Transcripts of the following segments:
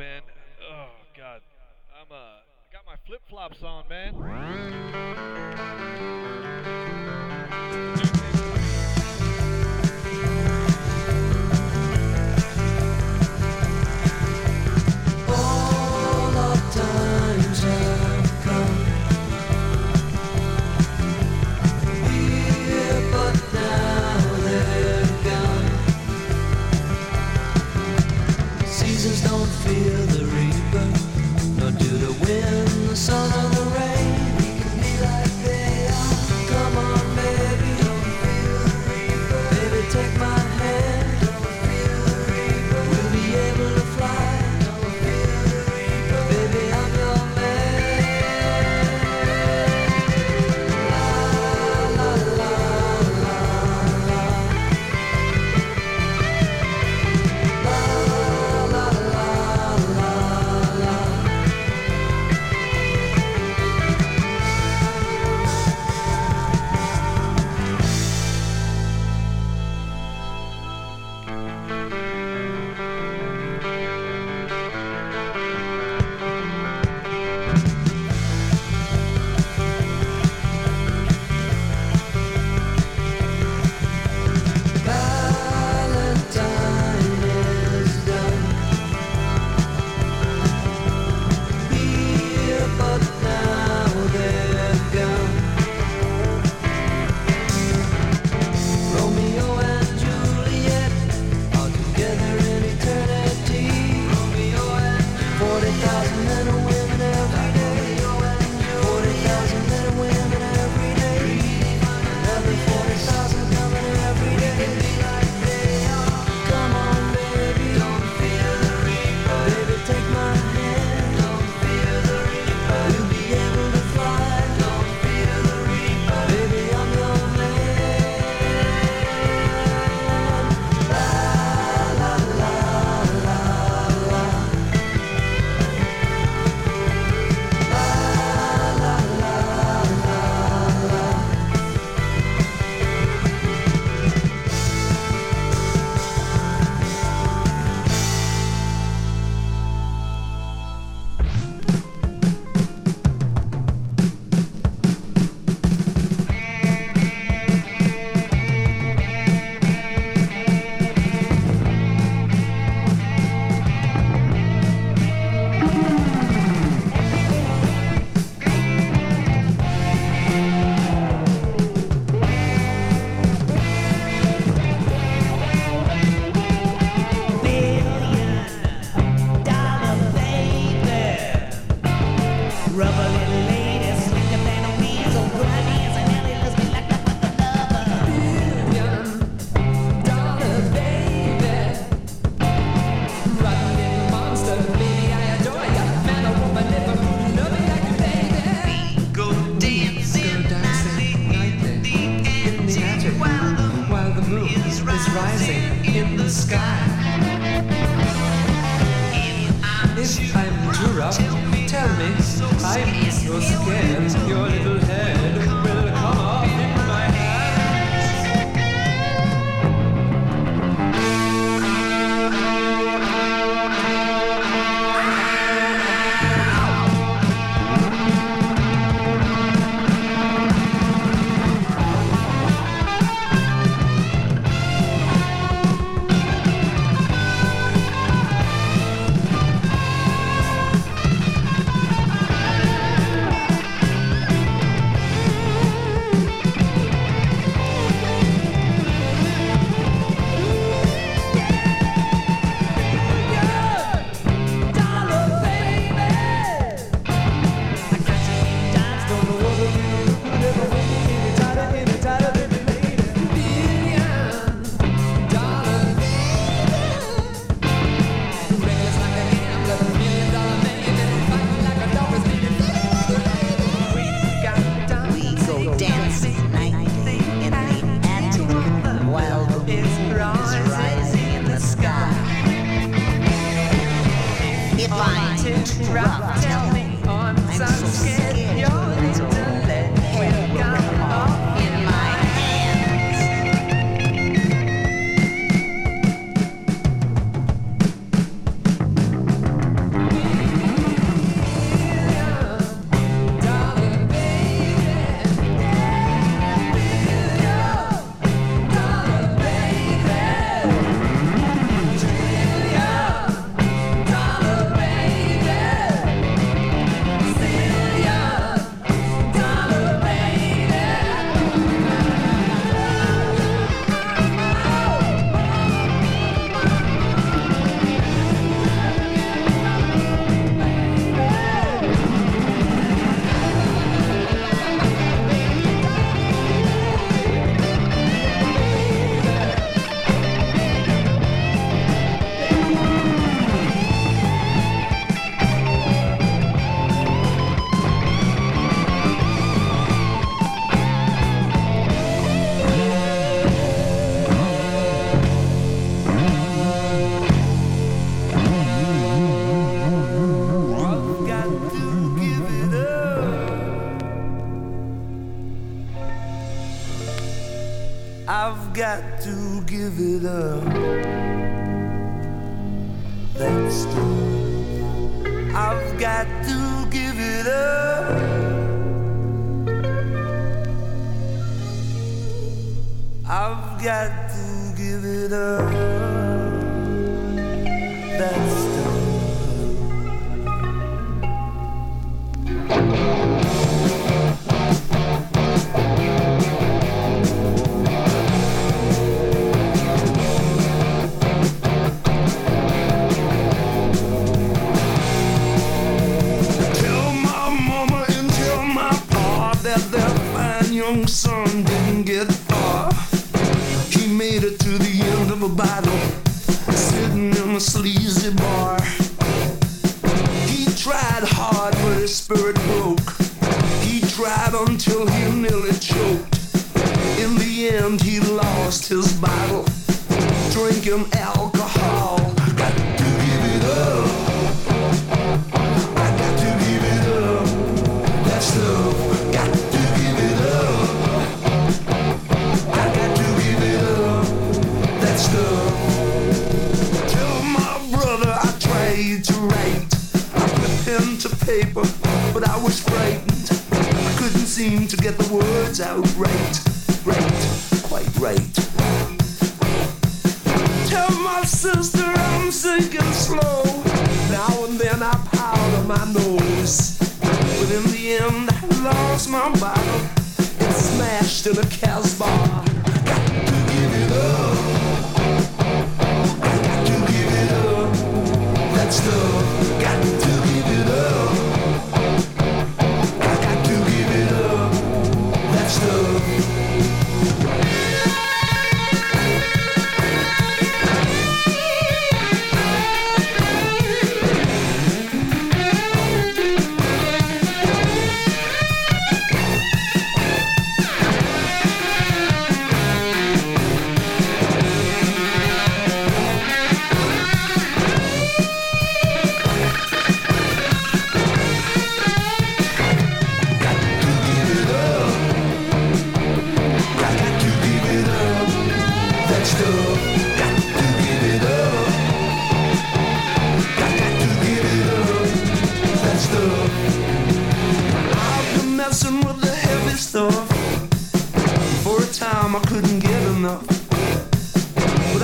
man. Oh God, I'm uh, got my flip flops on, man.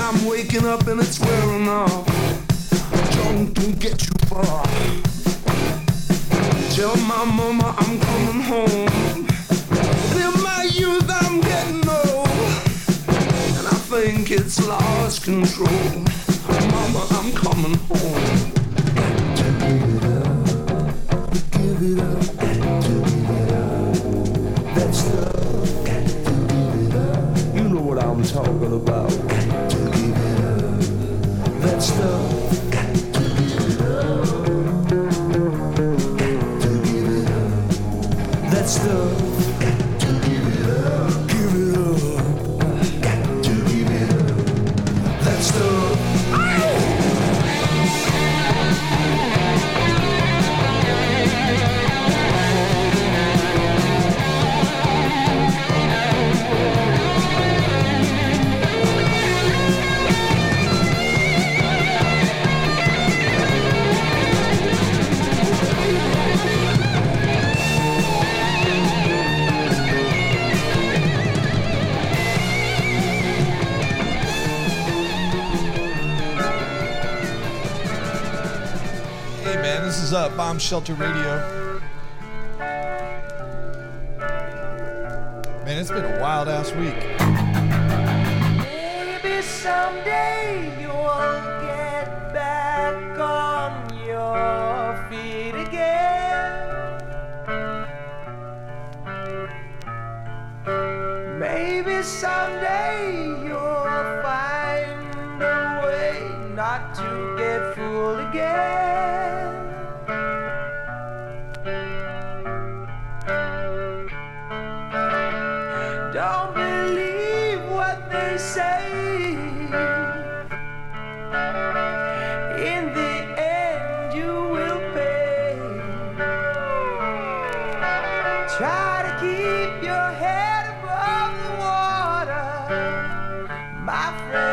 I'm waking up and it's wearing off. Drunk don't get you far. Tell my mama I'm coming home. And In my youth, I'm getting old. And I think it's lost control. Mama, I'm coming home. is up, Bomb Shelter Radio. Man, it's been a wild ass week. my friend.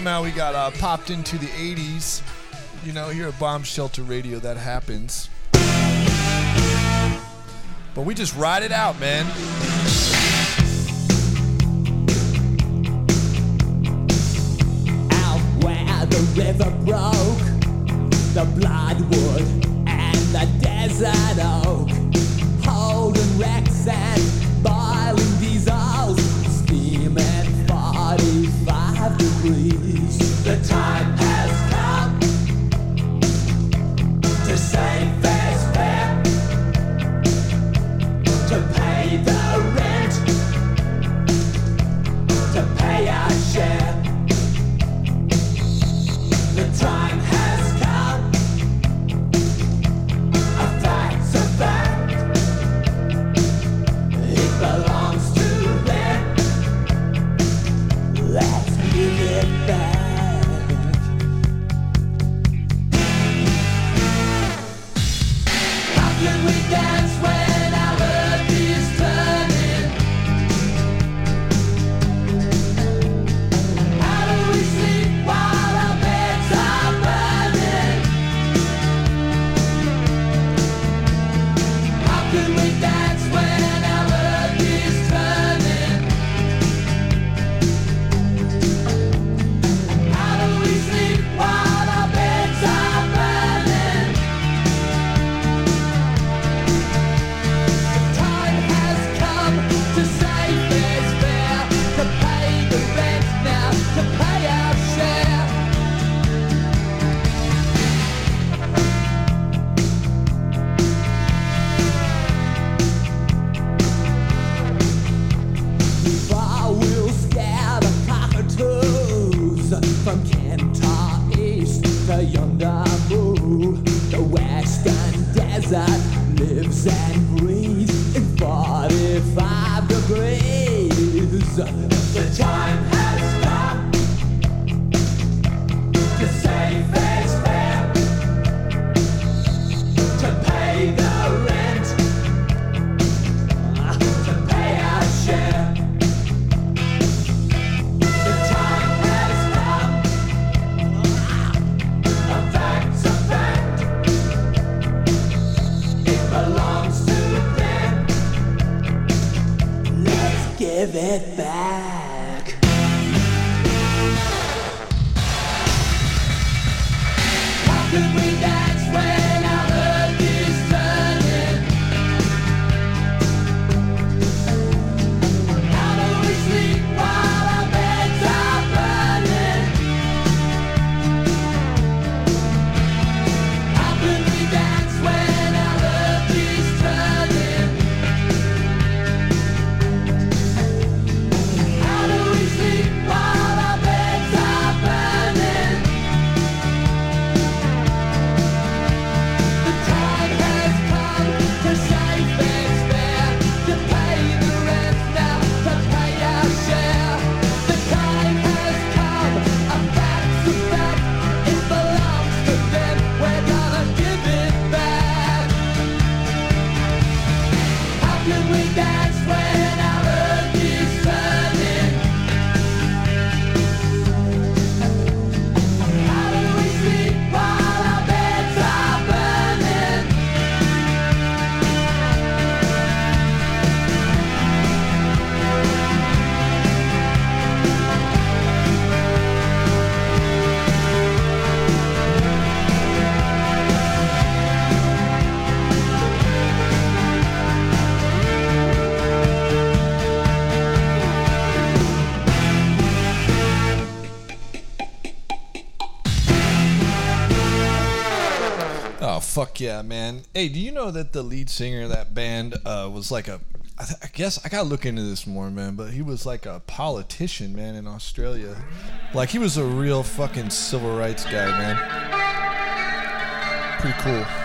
somehow we got uh, popped into the 80s. You know, here at Bomb Shelter Radio, that happens. But we just ride it out, man. É Everybody. Yeah, man. Hey, do you know that the lead singer of that band uh, was like a I, th- I, guess I gotta look into this more, man. But he was like a politician, man, in Australia. Like he was a real fucking civil rights guy, man. Pretty cool.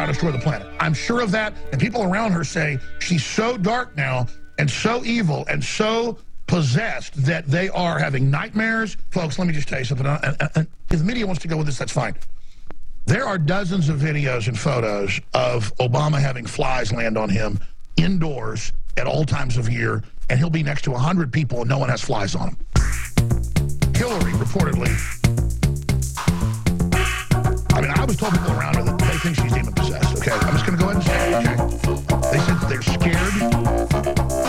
Going to destroy the planet. I'm sure of that. And people around her say she's so dark now and so evil and so possessed that they are having nightmares. Folks, let me just tell you something. Uh, uh, uh, if the media wants to go with this, that's fine. There are dozens of videos and photos of Obama having flies land on him indoors at all times of year, and he'll be next to 100 people and no one has flies on him. Hillary reportedly. I mean, I was told people around her think she's demon possessed. Okay, I'm just to go ahead and say, okay. They said they're scared.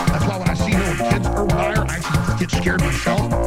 That's why when I see her when kids oh, or by her, I actually get scared myself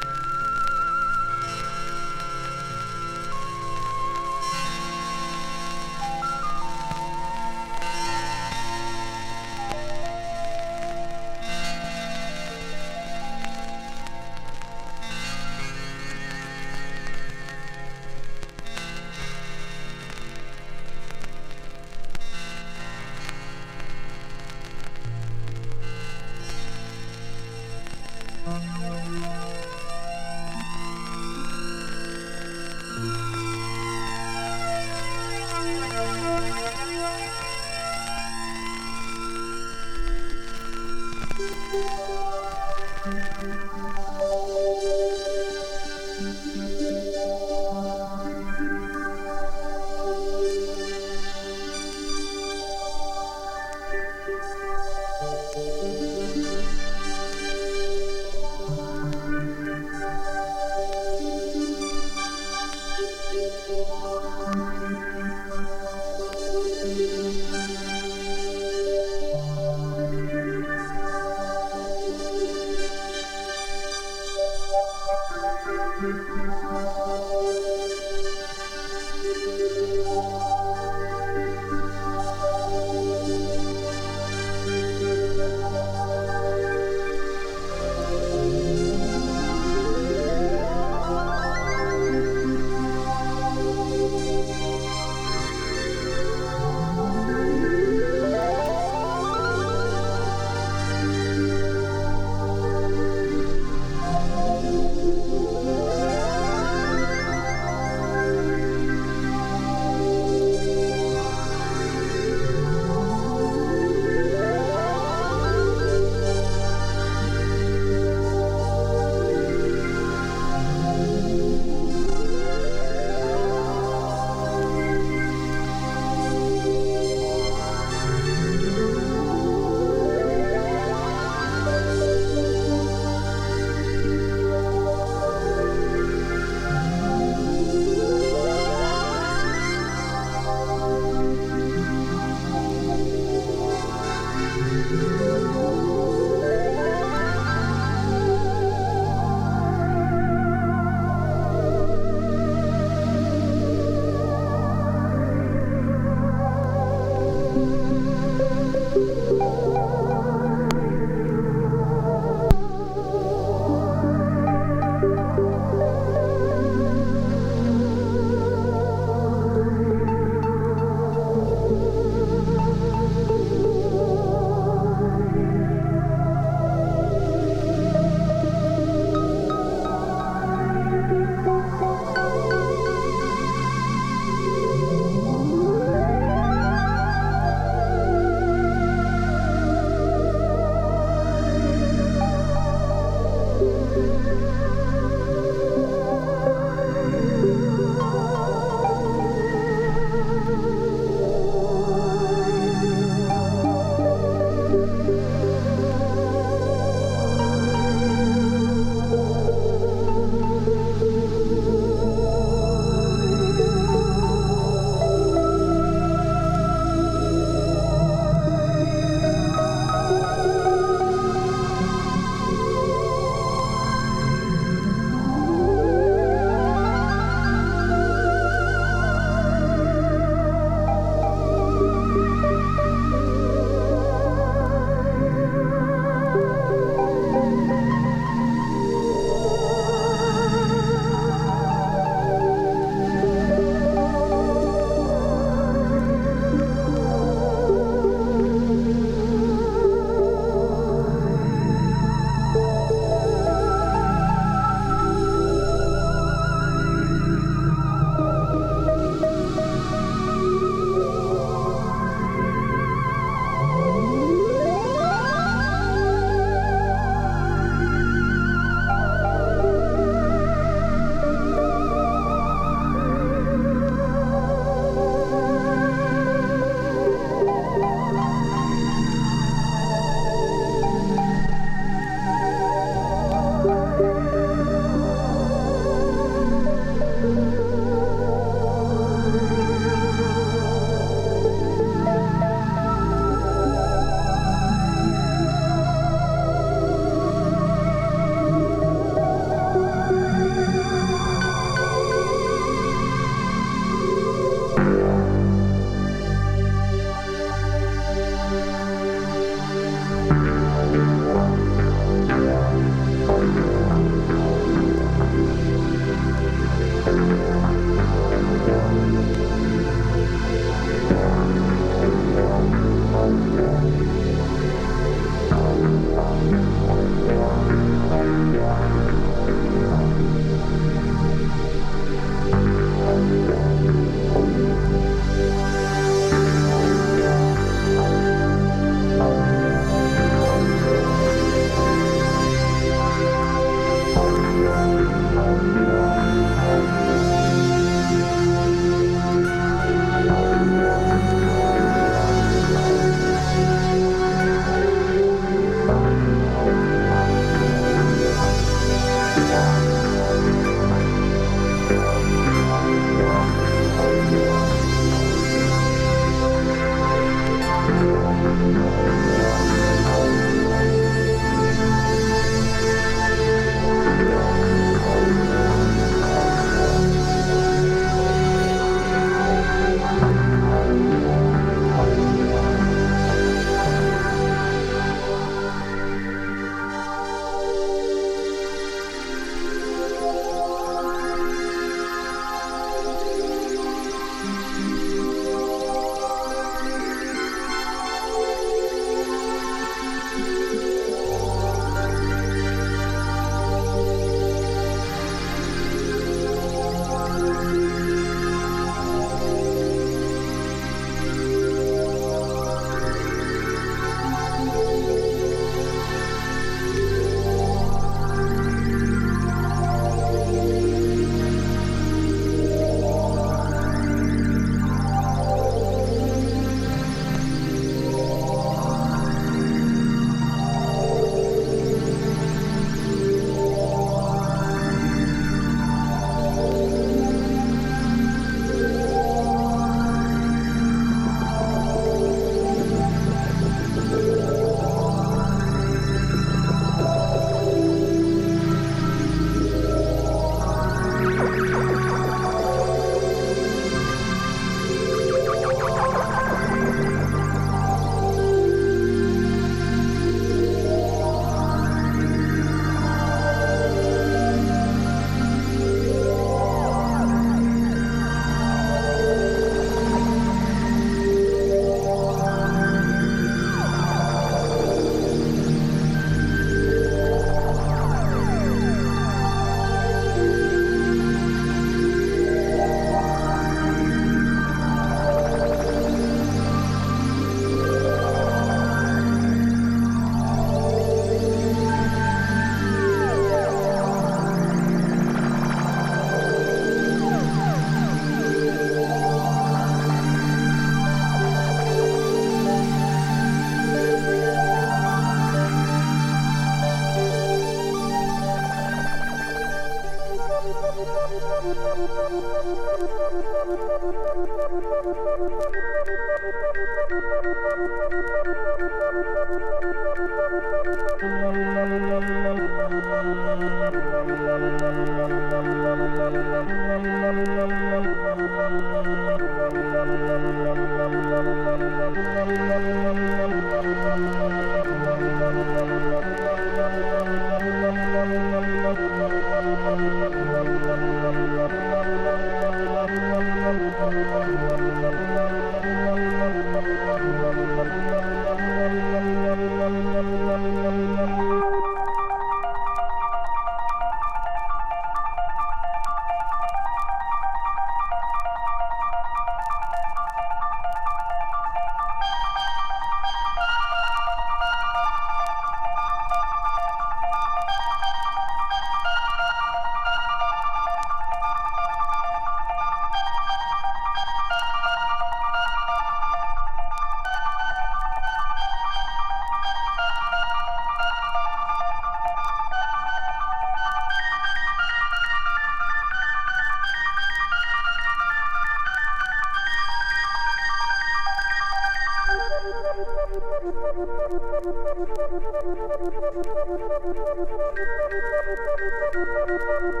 Música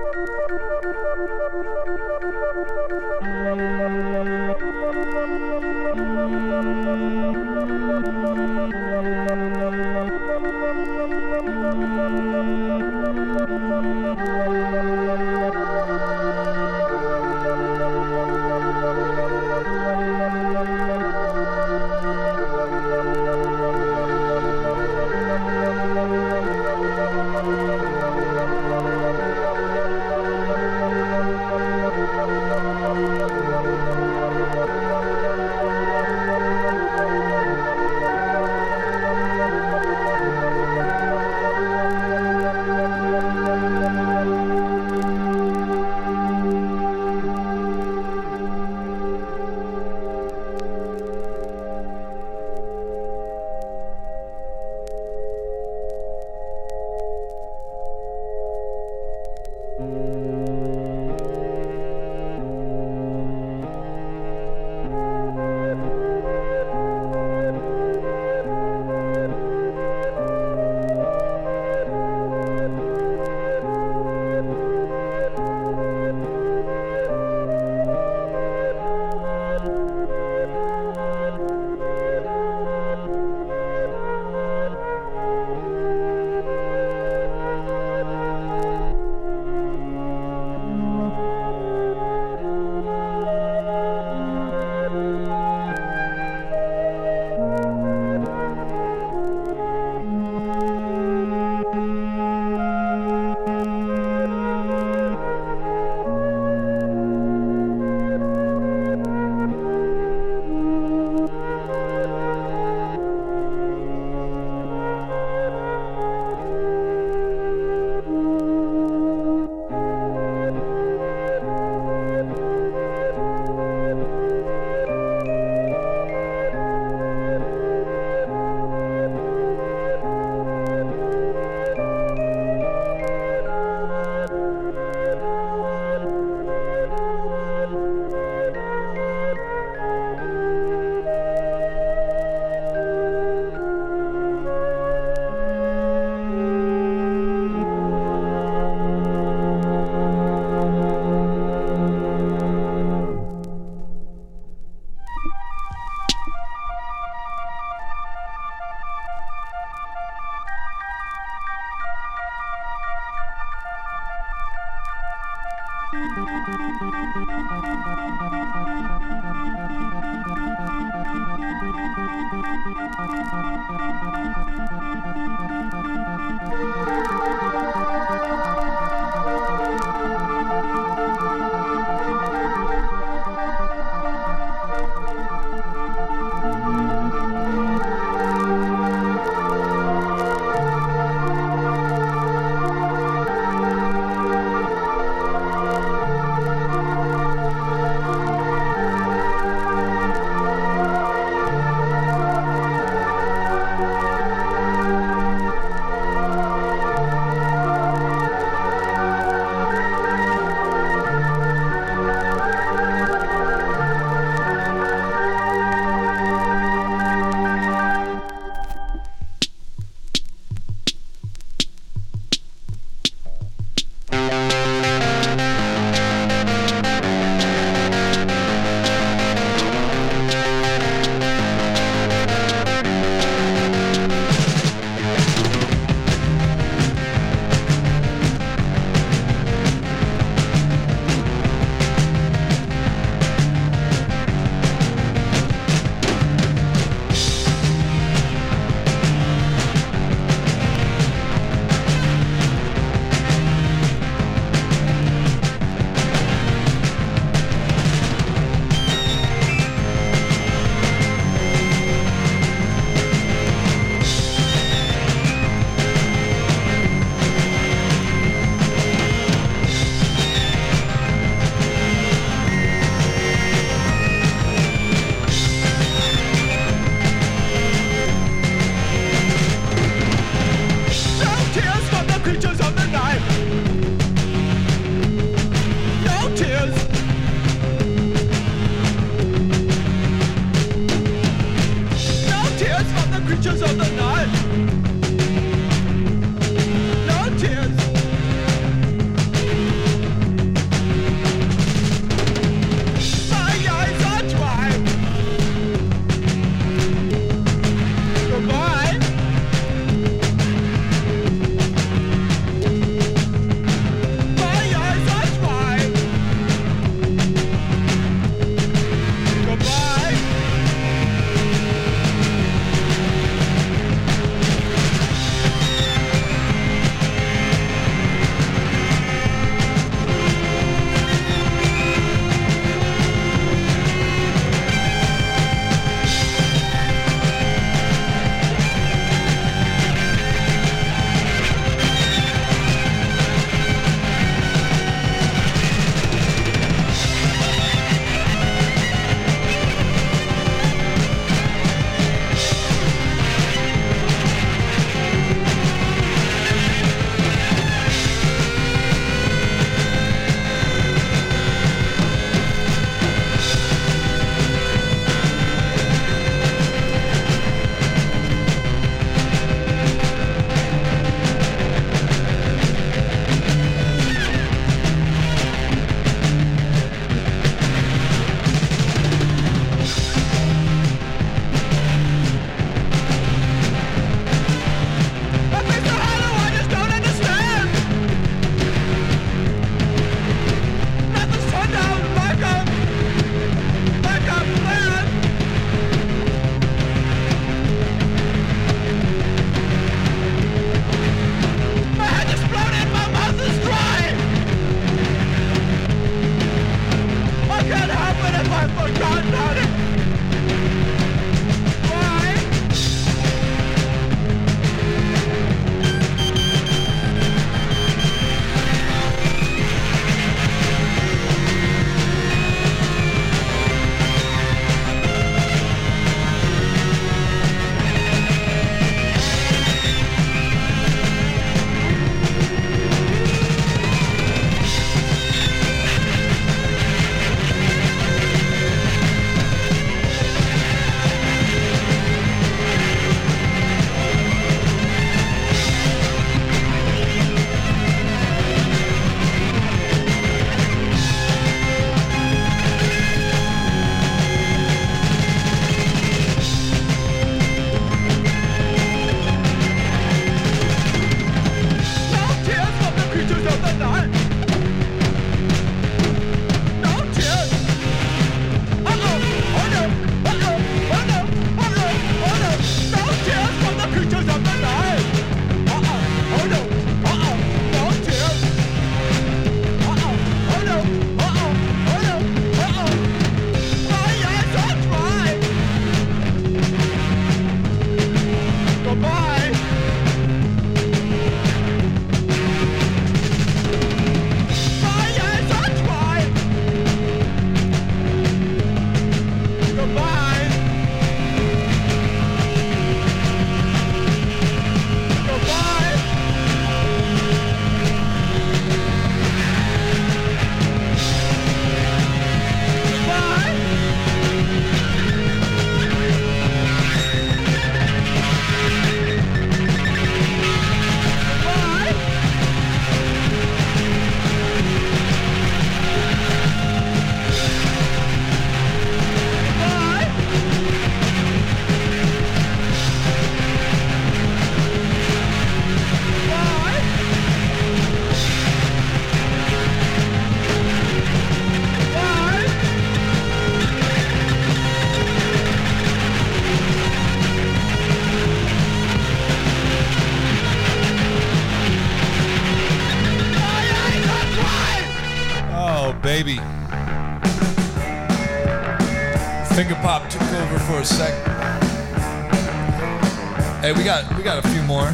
Hey, we got we got a few more.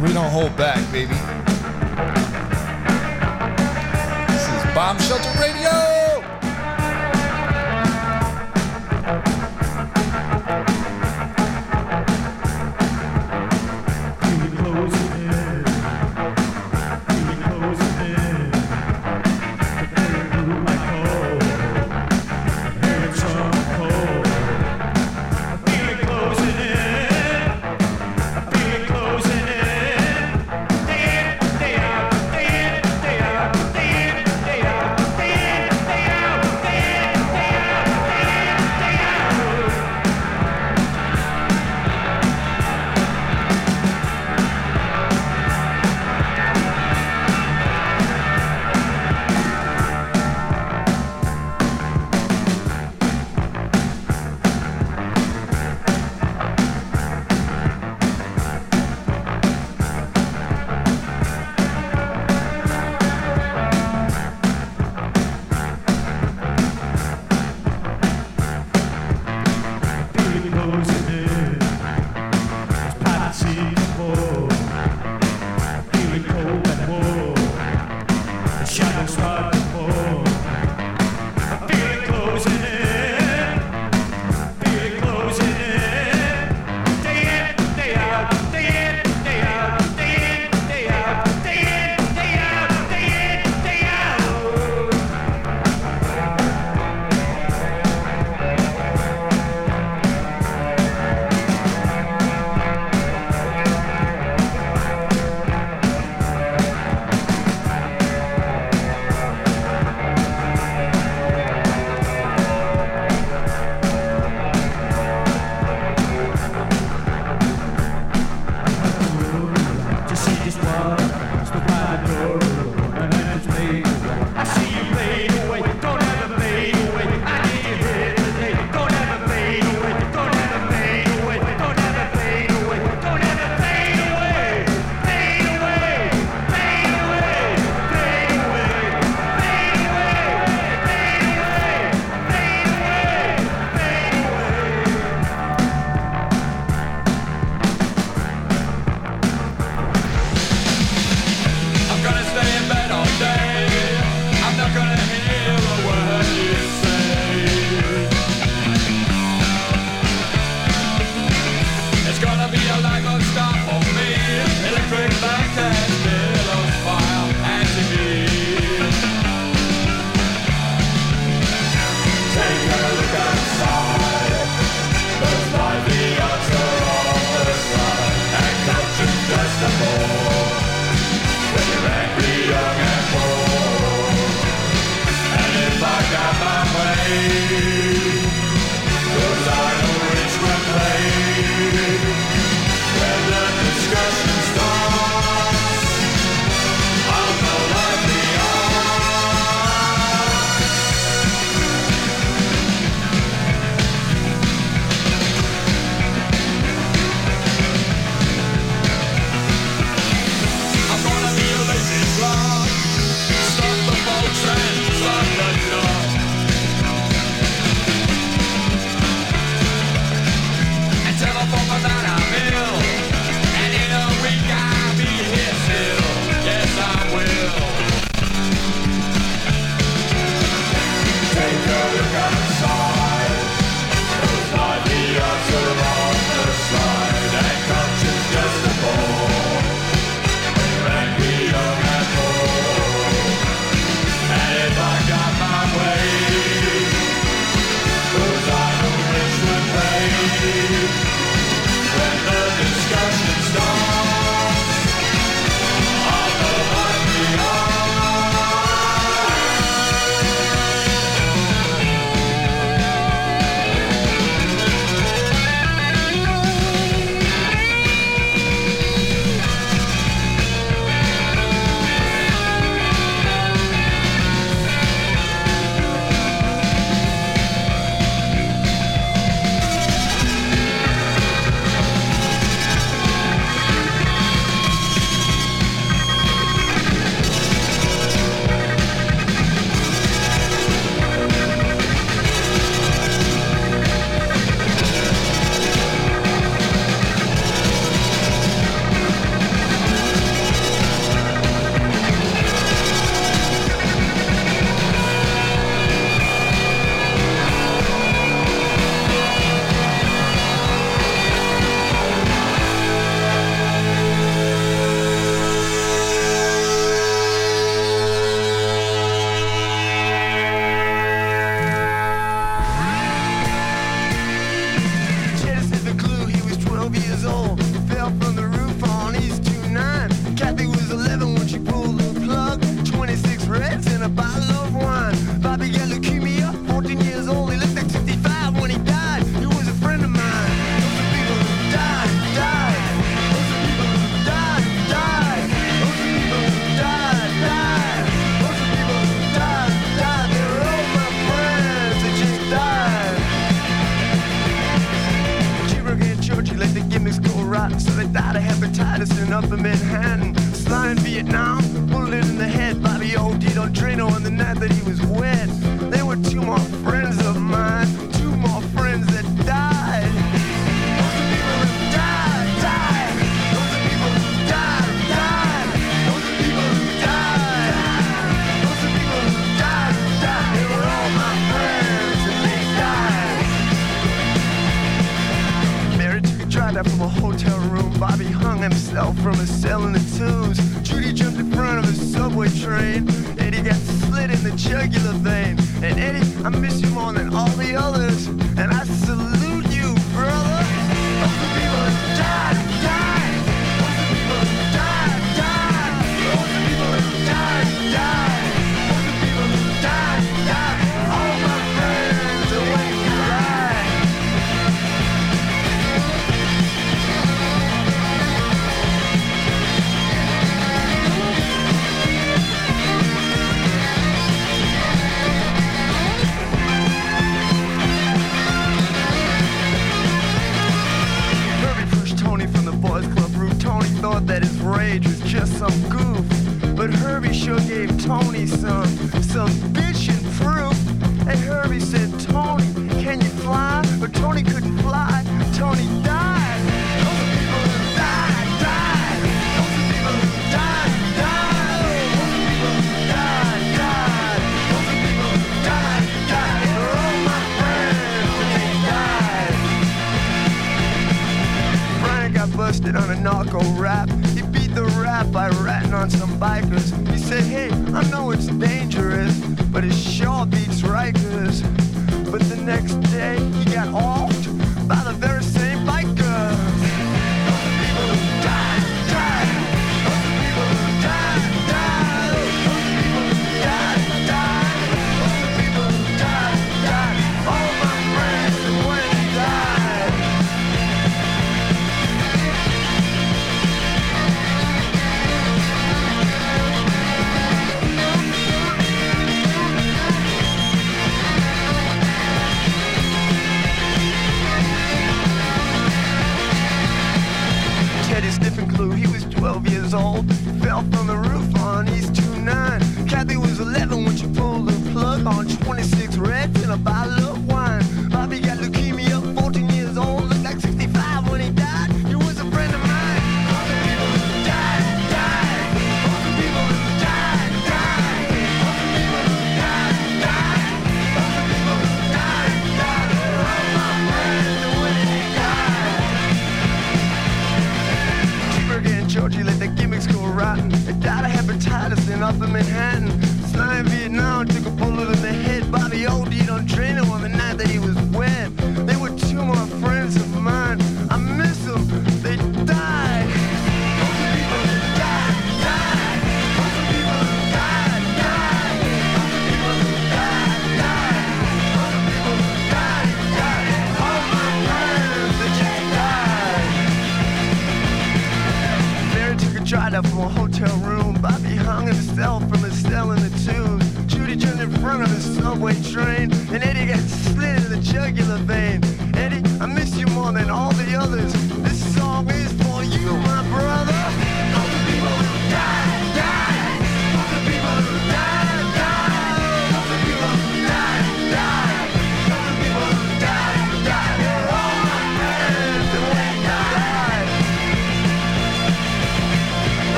We don't hold back, baby. This is Bomb Shelter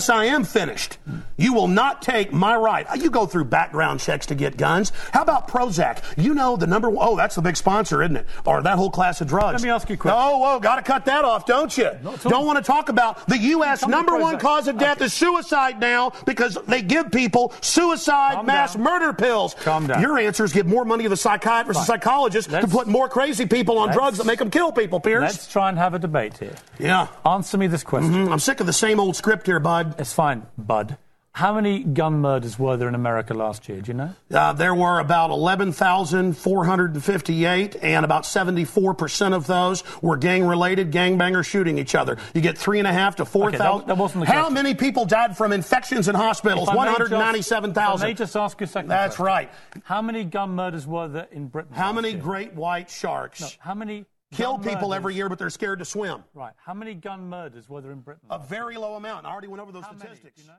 Yes, I am finished. You will not take my right. You go through background checks to get guns. How about Prozac? You know the number one, oh, that's the big sponsor, isn't it? Or that whole class of drugs. Let me ask you a question. Oh, whoa, got to cut that off, don't you? Don't want to talk about the U.S. number one cause of death okay. is suicide now because they give people suicide Calm mass down. murder pills. Calm down. Your answers give more money to the psychiatrist Fine. and psychologist let's, to put more crazy people on drugs that make them kill people, Piers. Let's try and have a debate here. Yeah. Answer me this question. Mm-hmm. I'm sick of the same old script here, bud. It's fine, bud. How many gun murders were there in America last year? Do you know? Uh, there were about 11,458, and about 74% of those were gang related, gangbangers shooting each other. You get three and a half to 4,000. that wasn't How question. many people died from infections in hospitals? If I may just- if 197,000. may just ask you a second. That's question. right. How many gun murders were there in Britain? How many year? great white sharks No, how many kill gun people murders- every year, but they're scared to swim? Right. How many gun murders were there in Britain? A very low amount. I already went over those How many? statistics. Do you know?